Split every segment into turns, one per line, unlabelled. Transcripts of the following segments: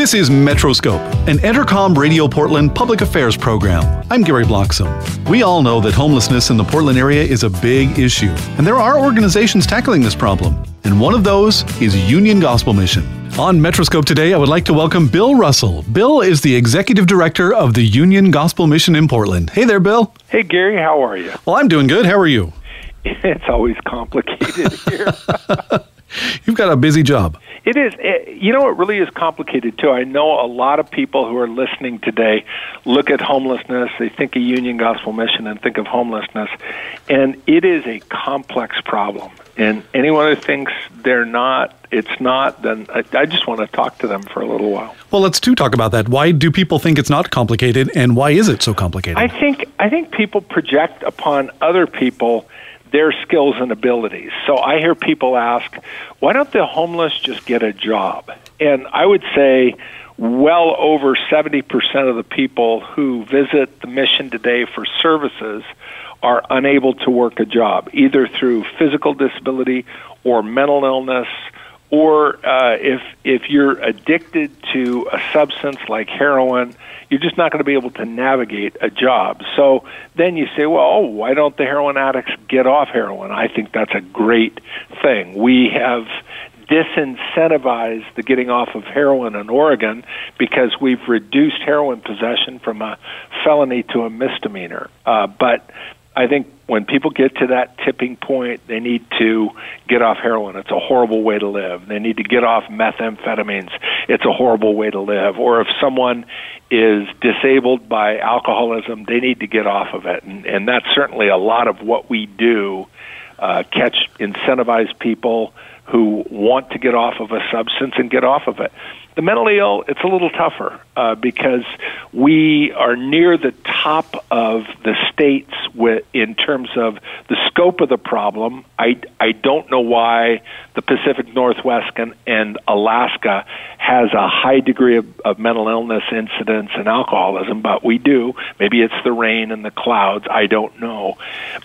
This is Metroscope, an Entercom Radio Portland public affairs program. I'm Gary Bloxam. We all know that homelessness in the Portland area is a big issue, and there are organizations tackling this problem. And one of those is Union Gospel Mission. On Metroscope today, I would like to welcome Bill Russell. Bill is the executive director of the Union Gospel Mission in Portland. Hey there, Bill.
Hey, Gary, how are you?
Well, I'm doing good. How are you?
It's always complicated here.
You've got a busy job.
It is. It, you know, it really is complicated too. I know a lot of people who are listening today look at homelessness, they think of Union Gospel Mission and think of homelessness, and it is a complex problem. And anyone who thinks they're not, it's not, then I, I just want to talk to them for a little while.
Well, let's do talk about that. Why do people think it's not complicated, and why is it so complicated?
I think I think people project upon other people their skills and abilities. So I hear people ask, why don't the homeless just get a job? And I would say, well over 70% of the people who visit the mission today for services are unable to work a job, either through physical disability or mental illness, or uh, if if you're addicted to a substance like heroin, you're just not going to be able to navigate a job. So then you say, well, oh, why don't the heroin addicts get off heroin? I think that's a great thing. We have disincentivized the getting off of heroin in Oregon because we've reduced heroin possession from a felony to a misdemeanor. Uh, but I think when people get to that tipping point, they need to get off heroin. It's a horrible way to live. They need to get off methamphetamines. It's a horrible way to live. Or if someone is disabled by alcoholism, they need to get off of it. And, and that's certainly a lot of what we do uh, catch, incentivize people who want to get off of a substance and get off of it. The mentally ill, it's a little tougher uh, because we are near the top of the states with, in terms of the scope of the problem. I, I don't know why the Pacific Northwest and, and Alaska has a high degree of, of mental illness incidence and alcoholism, but we do. Maybe it's the rain and the clouds. I don't know.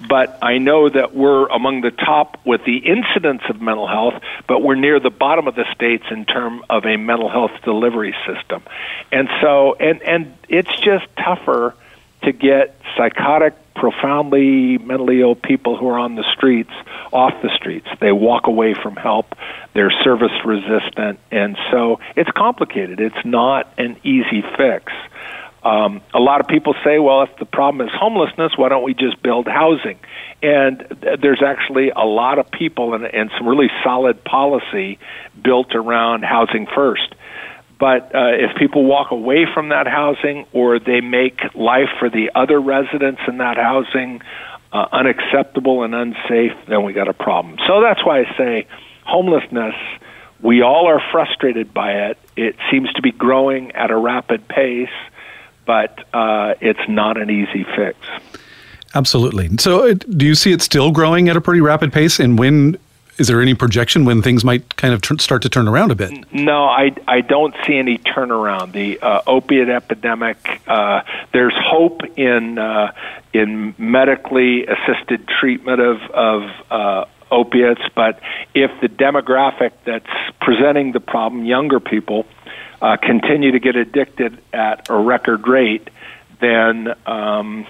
But I know that we're among the top with the incidence of mental health, but we're near the bottom of the states in terms of a mental health delivery system. And so, and, and it's just tougher to get psychotic, profoundly mentally ill people who are on the streets off the streets. They walk away from help. They're service resistant. And so it's complicated. It's not an easy fix. Um, a lot of people say, well, if the problem is homelessness, why don't we just build housing? And there's actually a lot of people and, and some really solid policy built around housing first. But uh, if people walk away from that housing or they make life for the other residents in that housing uh, unacceptable and unsafe, then we got a problem. So that's why I say homelessness, we all are frustrated by it. It seems to be growing at a rapid pace, but uh, it's not an easy fix.
Absolutely. So, uh, do you see it still growing at a pretty rapid pace? And when is there any projection when things might kind of t- start to turn around a bit?
No, I, I don't see any turnaround. The uh, opiate epidemic, uh, there's hope in uh, in medically assisted treatment of of uh, opiates, but if the demographic that's presenting the problem, younger people, uh, continue to get addicted at a record rate, then um,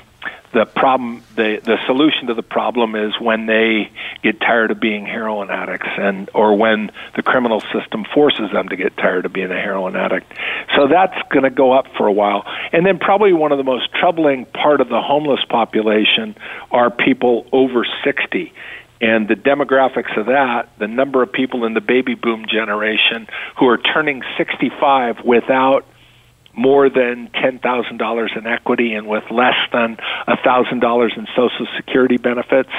the problem the the solution to the problem is when they get tired of being heroin addicts and or when the criminal system forces them to get tired of being a heroin addict. So that's going to go up for a while. And then probably one of the most troubling part of the homeless population are people over 60 and the demographics of that, the number of people in the baby boom generation who are turning 65 without more than $10,000 in equity and with less than $1,000 in Social Security benefits,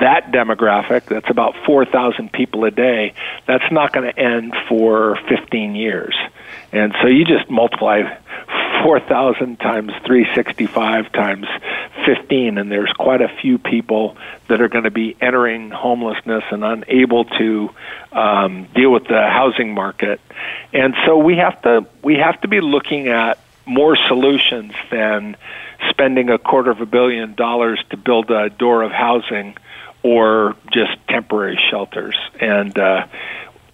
that demographic, that's about 4,000 people a day, that's not going to end for 15 years. And so you just multiply 4,000 times 365 times 15, and there's quite a few people that are going to be entering homelessness and unable to um, deal with the housing market. And so we have to we have to be looking at more solutions than spending a quarter of a billion dollars to build a door of housing or just temporary shelters. And uh,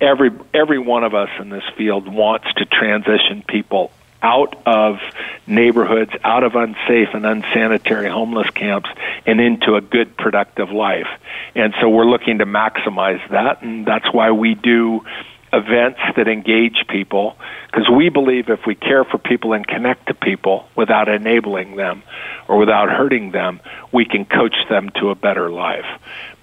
every every one of us in this field wants to transition people out of neighborhoods, out of unsafe and unsanitary homeless camps, and into a good, productive life. And so we're looking to maximize that, and that's why we do events that engage people because we believe if we care for people and connect to people without enabling them or without hurting them, we can coach them to a better life.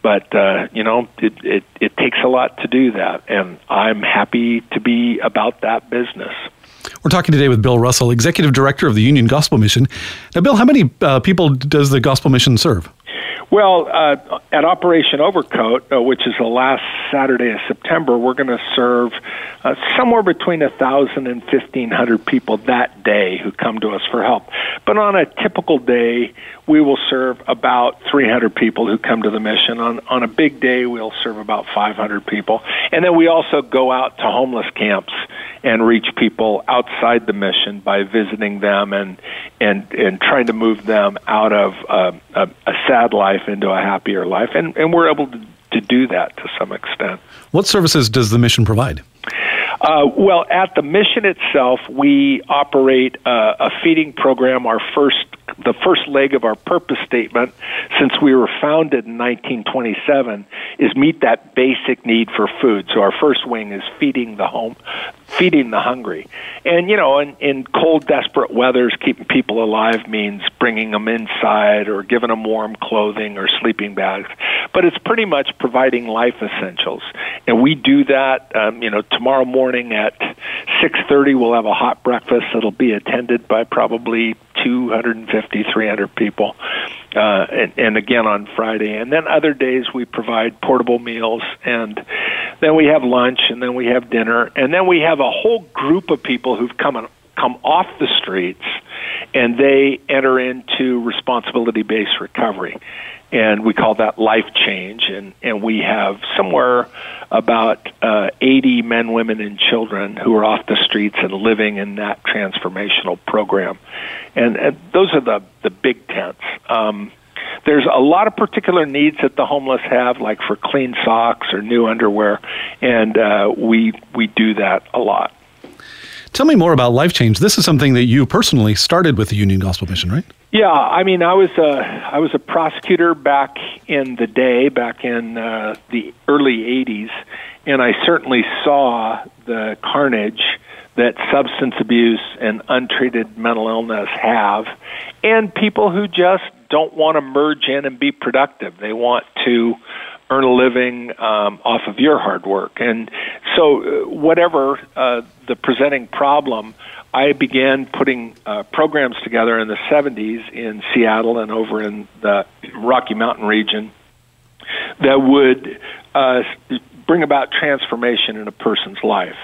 But uh, you know, it, it it takes a lot to do that, and I'm happy to be about that business.
We're talking today with Bill Russell, Executive Director of the Union Gospel Mission. Now, Bill, how many uh, people does the Gospel Mission serve?
Well, uh, at Operation Overcoat, uh, which is the last Saturday of September, we're going to serve uh, somewhere between 1,000 and 1,500 people that day who come to us for help. But on a typical day, we will serve about 300 people who come to the mission. On, on a big day, we'll serve about 500 people. And then we also go out to homeless camps and reach people outside the mission by visiting them and and and trying to move them out of uh, a, a sad life into a happier life. And and we're able to, to do that to some extent.
What services does the mission provide?
Uh, well, at the mission itself, we operate uh, a feeding program. Our first, the first leg of our purpose statement, since we were founded in 1927, is meet that basic need for food. So our first wing is feeding the home, feeding the hungry. And, you know, in, in cold, desperate weathers, keeping people alive means bringing them inside or giving them warm clothing or sleeping bags. But it's pretty much providing life essentials. And we do that, um, you know, tomorrow morning at 6.30 we'll have a hot breakfast that'll be attended by probably 250, 300 people. Uh, and, and again on Friday. And then other days we provide portable meals, and then we have lunch, and then we have dinner, and then we have a whole group of people who've come on, come off the streets, and they enter into responsibility based recovery. And we call that life change. And and we have somewhere about uh, 80 men women and children who are off the streets and living in that transformational program. And, and those are the the big tents. Um, there's a lot of particular needs that the homeless have, like for clean socks or new underwear, and uh, we we do that a lot.
Tell me more about Life Change. This is something that you personally started with the Union Gospel Mission, right?
Yeah, I mean, I was a I was a prosecutor back in the day, back in uh, the early '80s, and I certainly saw the carnage that substance abuse and untreated mental illness have, and people who just don't want to merge in and be productive. They want to earn a living um, off of your hard work. And so, uh, whatever uh, the presenting problem, I began putting uh, programs together in the 70s in Seattle and over in the Rocky Mountain region that would uh, bring about transformation in a person's life.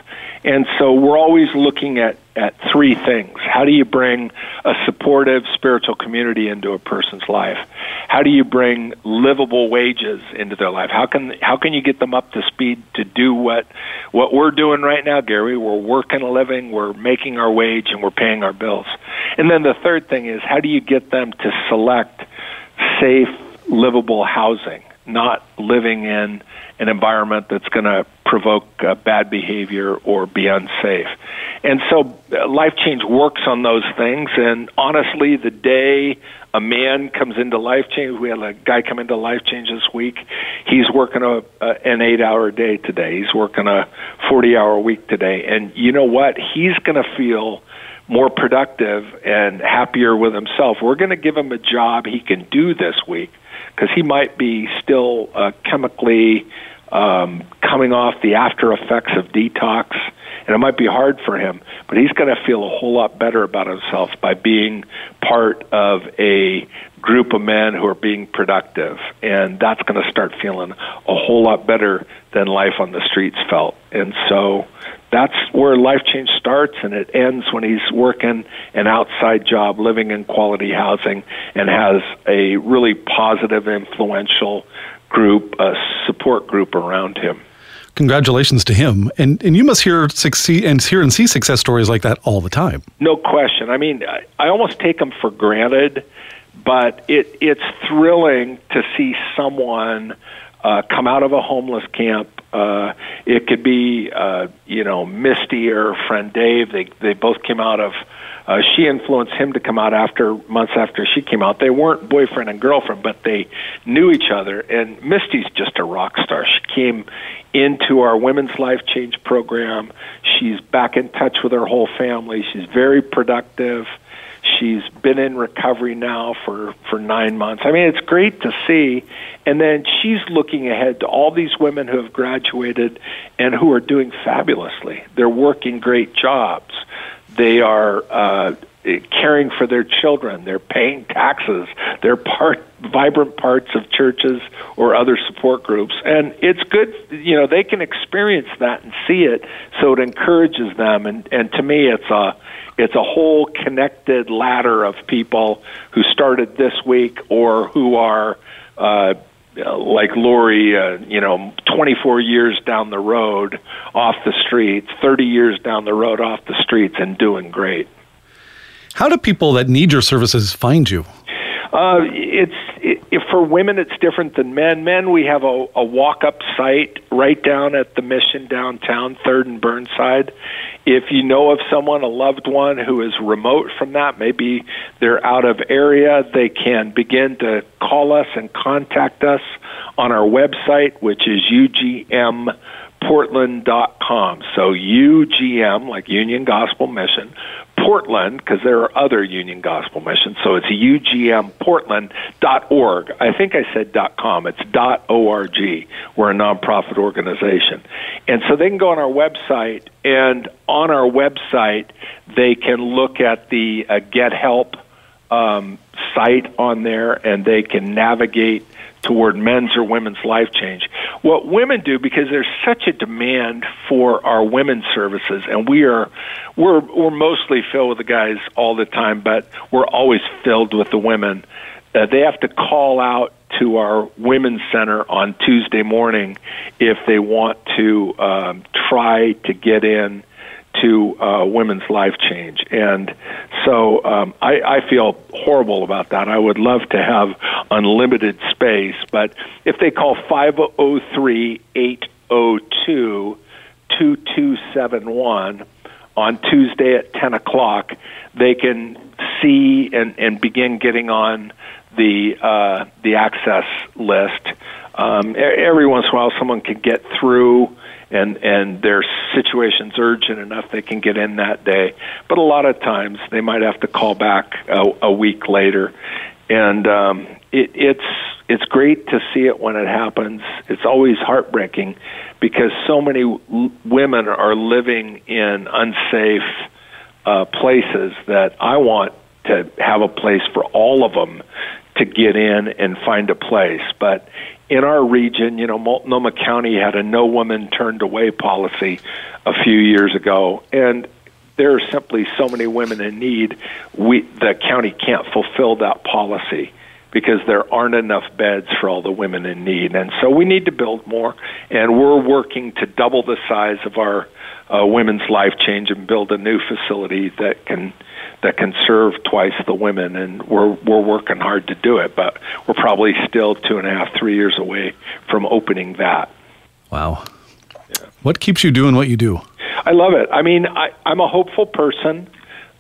And so we're always looking at, at three things. How do you bring a supportive spiritual community into a person's life? How do you bring livable wages into their life? How can how can you get them up to speed to do what what we're doing right now, Gary? We're working a living, we're making our wage and we're paying our bills. And then the third thing is how do you get them to select safe, livable housing? Not living in an environment that's going to provoke uh, bad behavior or be unsafe. And so uh, Life Change works on those things. And honestly, the day a man comes into Life Change, we had a guy come into Life Change this week. He's working a, an eight hour day today. He's working a 40 hour week today. And you know what? He's going to feel more productive and happier with himself. We're going to give him a job he can do this week because he might be still uh, chemically um, coming off the after effects of detox and it might be hard for him, but he's going to feel a whole lot better about himself by being part of a group of men who are being productive, and that's going to start feeling a whole lot better than life on the streets felt. And so that's where life change starts and it ends when he's working an outside job, living in quality housing, and has a really positive, influential group, a support group around him.
Congratulations to him, and and you must hear succeed and hear and see success stories like that all the time.
No question. I mean, I, I almost take them for granted, but it it's thrilling to see someone uh, come out of a homeless camp. Uh, it could be, uh, you know, Misty or friend Dave. They they both came out of. Uh, she influenced him to come out after months after she came out. They weren't boyfriend and girlfriend, but they knew each other. And Misty's just a rock star. She came into our women's life change program. She's back in touch with her whole family. She's very productive. She's been in recovery now for for nine months. I mean, it's great to see. And then she's looking ahead to all these women who have graduated and who are doing fabulously. They're working great jobs. They are uh, caring for their children. They're paying taxes. They're part vibrant parts of churches or other support groups, and it's good. You know, they can experience that and see it, so it encourages them. And and to me, it's a it's a whole connected ladder of people who started this week or who are. Uh, like Lori, uh, you know, 24 years down the road off the streets, 30 years down the road off the streets, and doing great.
How do people that need your services find you?
Uh, it's it, for women. It's different than men. Men, we have a, a walk-up site right down at the Mission downtown, Third and Burnside. If you know of someone, a loved one who is remote from that, maybe they're out of area, they can begin to call us and contact us on our website, which is UGM portland.com. So UGM, like Union Gospel Mission, Portland, because there are other Union Gospel missions. So it's ugmportland.org. I think I said .com. It's .org. We're a nonprofit organization. And so they can go on our website, and on our website, they can look at the uh, Get Help um, site on there, and they can navigate – toward men's or women's life change. What women do because there's such a demand for our women's services and we are we're we're mostly filled with the guys all the time, but we're always filled with the women. Uh, they have to call out to our women's center on Tuesday morning if they want to um, try to get in to uh, women's life change. And so um, I, I feel horrible about that. I would love to have unlimited space, but if they call 503 802 2271 on Tuesday at 10 o'clock, they can see and, and begin getting on the uh, the access list. Um, every once in a while, someone can get through and and their situation's urgent enough they can get in that day. But a lot of times they might have to call back a, a week later, and um, it, it's it's great to see it when it happens. It's always heartbreaking because so many women are living in unsafe uh, places that I want to have a place for all of them to get in and find a place. But in our region, you know, Multnomah County had a no woman turned away policy a few years ago, and there are simply so many women in need. We the county can't fulfill that policy because there aren't enough beds for all the women in need, and so we need to build more. And we're working to double the size of our uh, women's life change and build a new facility that can that can serve twice the women, and we're we're working hard to do it. But we're probably still two and a half, three years away from opening that.
Wow. Yeah. What keeps you doing what you do?
I love it. I mean, I, I'm a hopeful person.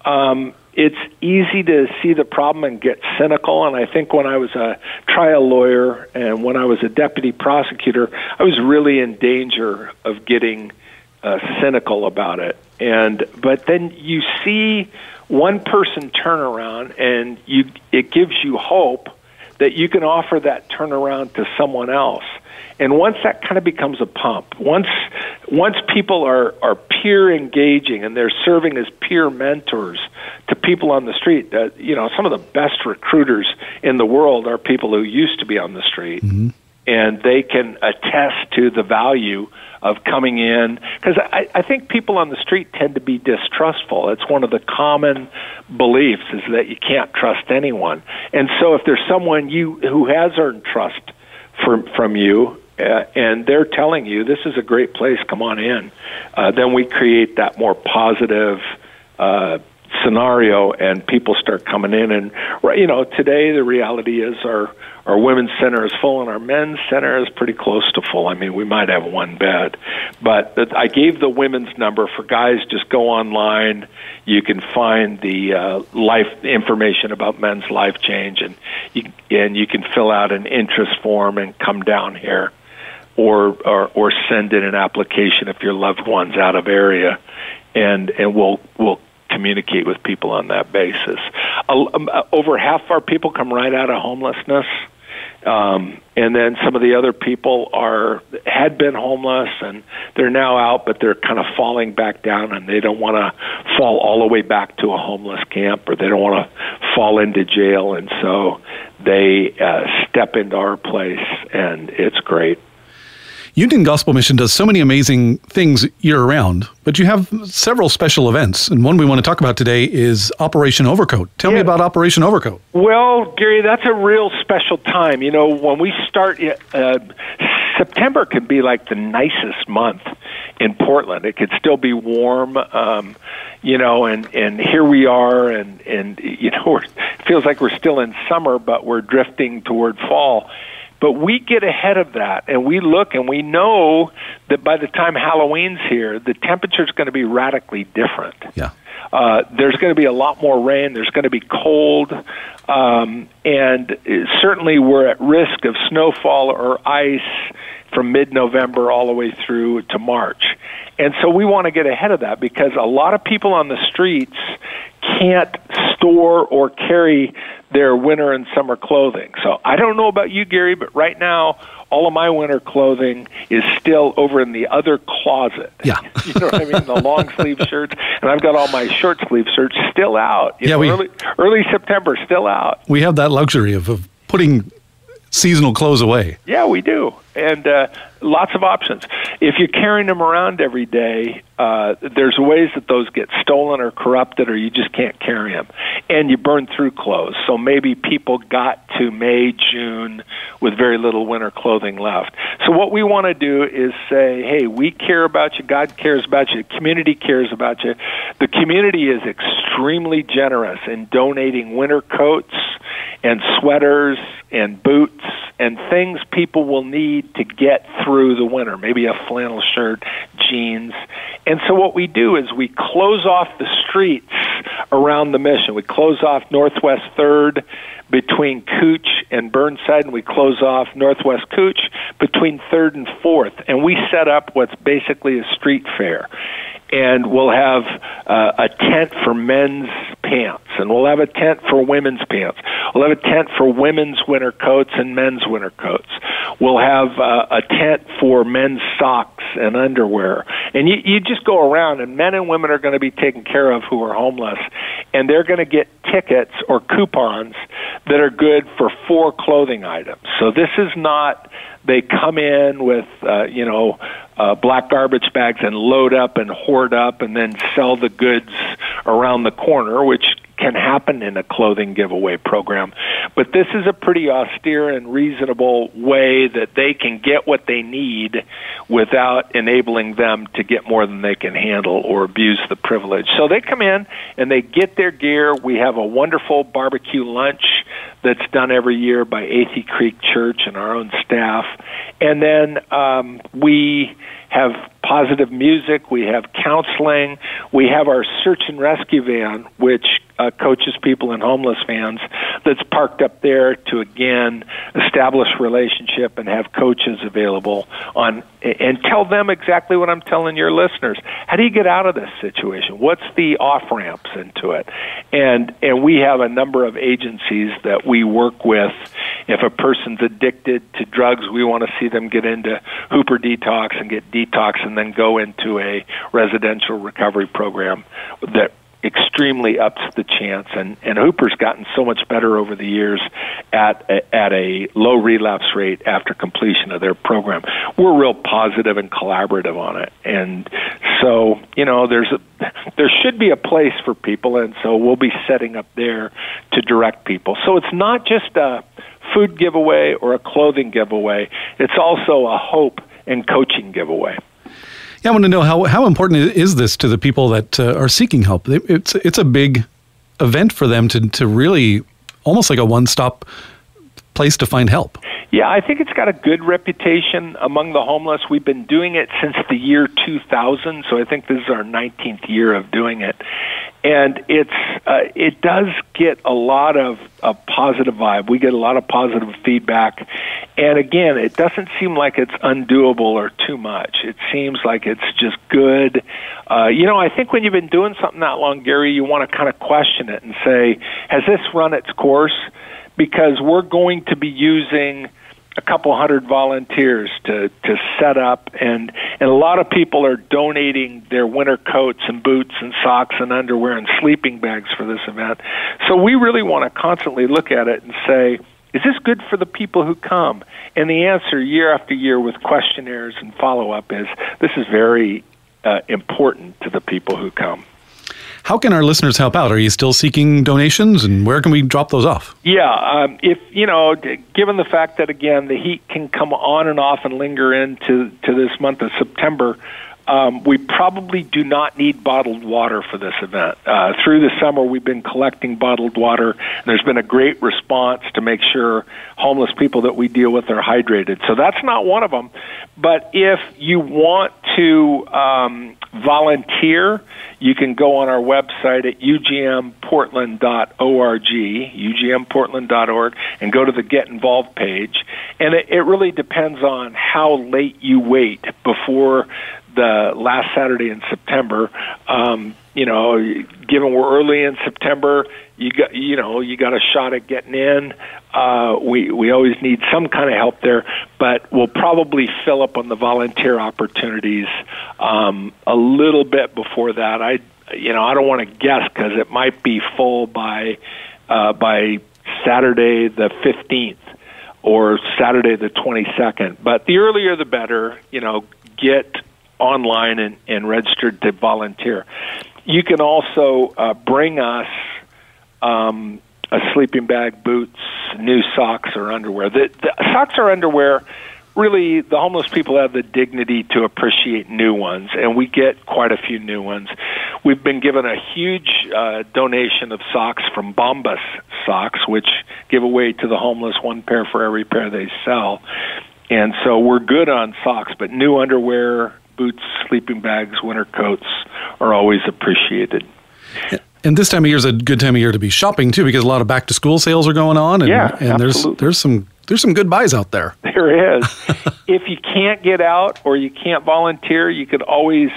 Um, it's easy to see the problem and get cynical. And I think when I was a trial lawyer and when I was a deputy prosecutor, I was really in danger of getting uh, cynical about it. And but then you see one person turnaround, and you it gives you hope that you can offer that turnaround to someone else. And once that kind of becomes a pump, once once people are, are peer engaging and they're serving as peer mentors to people on the street, uh, you know, some of the best recruiters in the world are people who used to be on the street. Mm-hmm. And they can attest to the value of coming in because I, I think people on the street tend to be distrustful. It's one of the common beliefs is that you can't trust anyone. And so if there's someone you who has earned trust from from you uh, and they're telling you this is a great place, come on in, uh, then we create that more positive uh, scenario, and people start coming in. And you know, today the reality is our our women's center is full, and our men's center is pretty close to full. I mean, we might have one bed, but I gave the women's number for guys. Just go online. You can find the uh, life information about men's life change, and you, and you can fill out an interest form and come down here. Or, or or send in an application if your loved one's out of area, and and we'll we'll communicate with people on that basis. Um, uh, over half our people come right out of homelessness. Um, and then some of the other people are had been homeless and they're now out, but they're kind of falling back down, and they don't want to fall all the way back to a homeless camp, or they don't want to fall into jail, and so they uh, step into our place, and it's great.
Union Gospel Mission does so many amazing things year round, but you have several special events. And one we want to talk about today is Operation Overcoat. Tell yeah. me about Operation Overcoat.
Well, Gary, that's a real special time. You know, when we start, uh, September can be like the nicest month in Portland. It could still be warm. Um, you know, and and here we are, and and you know, it feels like we're still in summer, but we're drifting toward fall. But we get ahead of that and we look and we know that by the time Halloween's here, the temperature is going to be radically different.
Yeah.
Uh, there's going to be a lot more rain. There's going to be cold, um, and certainly we're at risk of snowfall or ice from mid-November all the way through to March. And so we want to get ahead of that because a lot of people on the streets can't store or carry their winter and summer clothing. So I don't know about you, Gary, but right now all of my winter clothing is still over in the other closet.
Yeah.
you know what I mean? The long sleeve shirts, and I've got all my short sleeve shirts still out. You
yeah,
know,
we,
early, early September, still out.
We have that luxury of, of putting seasonal clothes away.
Yeah, we do and uh, lots of options. If you're carrying them around every day, uh, there's ways that those get stolen or corrupted, or you just can't carry them, and you burn through clothes. So maybe people got to May, June with very little winter clothing left. So what we want to do is say, hey, we care about you. God cares about you. The community cares about you. The community is extremely generous in donating winter coats and sweaters and boots and things people will need to get through the winter, maybe a flannel shirt, jeans. And so what we do is we close off the streets around the mission. We close off Northwest 3rd between Couch and Burnside, and we close off Northwest Couch between 3rd and 4th. And we set up what's basically a street fair and we'll have uh, a tent for men's pants, and we'll have a tent for women's pants. We'll have a tent for women's winter coats and men's winter coats. We'll have uh, a tent for men's socks and underwear. And you, you just go around, and men and women are going to be taken care of who are homeless, and they're going to get tickets or coupons that are good for four clothing items. So this is not they come in with uh, you know uh, black garbage bags and load up and hoard up and then sell the goods around the corner, which can happen in a clothing giveaway program. But this is a pretty austere and reasonable way that they can get what they need without enabling them to get more than they can handle or abuse the privilege. So they come in and they get their gear. We have a wonderful barbecue lunch that's done every year by Athey Creek Church and our own staff. And then um, we have positive music, we have counseling, we have our search and rescue van, which uh, coaches people in homeless vans, that's parked up there to again establish relationship and have coaches available on and tell them exactly what I'm telling your listeners. How do you get out of this situation? What's the off ramps into it? And and we have a number of agencies that we work with If a person's addicted to drugs, we want to see them get into Hooper Detox and get detox and then go into a residential recovery program that extremely ups the chance and and Hooper's gotten so much better over the years at a, at a low relapse rate after completion of their program. We're real positive and collaborative on it. And so, you know, there's a there should be a place for people and so we'll be setting up there to direct people. So it's not just a food giveaway or a clothing giveaway. It's also a hope and coaching giveaway.
Yeah, I want to know how, how important is this to the people that uh, are seeking help? It's it's a big event for them to to really almost like a one stop place to find help.
Yeah, I think it's got a good reputation among the homeless. We've been doing it since the year 2000, so I think this is our 19th year of doing it. And it's uh, it does get a lot of a positive vibe. We get a lot of positive feedback. And again, it doesn't seem like it's undoable or too much. It seems like it's just good. Uh, you know, I think when you've been doing something that long, Gary, you want to kind of question it and say, has this run its course? Because we're going to be using a couple hundred volunteers to to set up and and a lot of people are donating their winter coats and boots and socks and underwear and sleeping bags for this event. So we really want to constantly look at it and say is this good for the people who come? And the answer year after year with questionnaires and follow up is this is very uh, important to the people who come.
How can our listeners help out? Are you still seeking donations, and where can we drop those off?
Yeah, um, if you know, given the fact that again the heat can come on and off and linger into to this month of September, um, we probably do not need bottled water for this event. Uh, through the summer, we've been collecting bottled water. And there's been a great response to make sure homeless people that we deal with are hydrated. So that's not one of them. But if you want to um, volunteer, you can go on our website at ugmportland.org, ugmportland.org, and go to the Get Involved page. And it, it really depends on how late you wait before last Saturday in September. Um, you know, given we're early in September, you got you know you got a shot at getting in. Uh, we we always need some kind of help there, but we'll probably fill up on the volunteer opportunities um, a little bit before that. I you know I don't want to guess because it might be full by uh, by Saturday the fifteenth or Saturday the 22nd. But the earlier the better. You know, get online and, and registered to volunteer. You can also uh, bring us um, a sleeping bag, boots, new socks, or underwear. The, the socks or underwear really the homeless people have the dignity to appreciate new ones, and we get quite a few new ones. We've been given a huge uh, donation of socks from Bombas Socks, which give away to the homeless one pair for every pair they sell. And so we're good on socks, but new underwear, boots, sleeping bags, winter coats are always appreciated.
And this time of year is a good time of year to be shopping too, because a lot of back to school sales are going on, and,
yeah,
and there's there's some there's some good buys out there.
There is. if you can't get out or you can't volunteer, you could always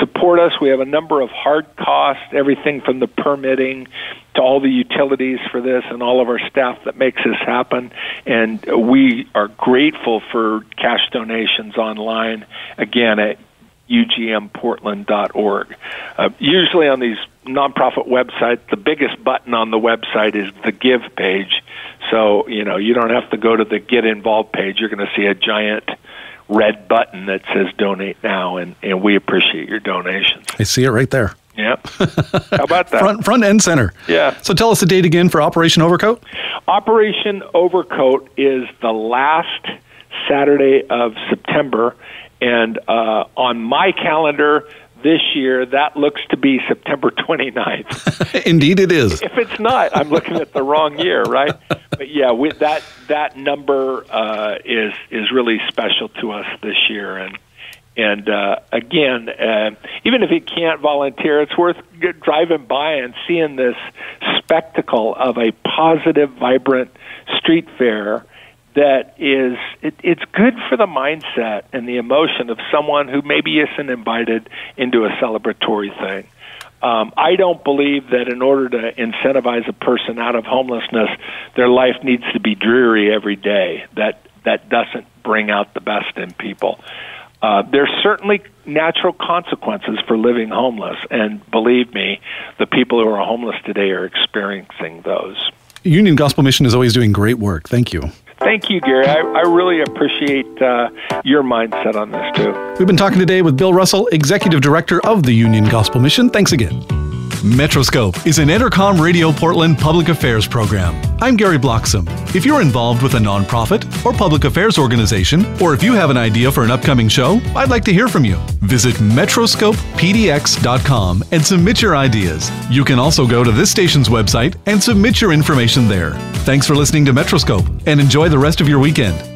support us. We have a number of hard costs, everything from the permitting to all the utilities for this and all of our staff that makes this happen. And we are grateful for cash donations online, again, at ugmportland.org. Uh, usually on these nonprofit website, the biggest button on the website is the Give page. So, you know, you don't have to go to the Get Involved page. You're going to see a giant red button that says Donate Now, and, and we appreciate your donations.
I see it right there.
Yep. How about that?
front, front and center.
Yeah.
So tell us the date again for Operation Overcoat.
Operation Overcoat is the last Saturday of September, and uh, on my calendar this year, that looks to be September 29th.
Indeed, it is.
If it's not, I'm looking at the wrong year, right? But yeah, with that that number uh, is is really special to us this year, and and uh, again, uh, even if you can't volunteer, it's worth driving by and seeing this spectacle of a positive, vibrant street fair that is it, it's good for the mindset and the emotion of someone who maybe isn't invited into a celebratory thing. Um, I don't believe that in order to incentivize a person out of homelessness, their life needs to be dreary every day. That that doesn't bring out the best in people. Uh, there's certainly natural consequences for living homeless, and believe me, the people who are homeless today are experiencing those.
Union Gospel Mission is always doing great work. Thank you.
Thank you, Gary. I, I really appreciate uh, your mindset on this, too.
We've been talking today with Bill Russell, Executive Director of the Union Gospel Mission. Thanks again. Metroscope is an Entercom Radio Portland public affairs program. I'm Gary Bloxam. If you're involved with a nonprofit or public affairs organization, or if you have an idea for an upcoming show, I'd like to hear from you. Visit metroscopepdx.com and submit your ideas. You can also go to this station's website and submit your information there. Thanks for listening to Metroscope and enjoy the rest of your weekend.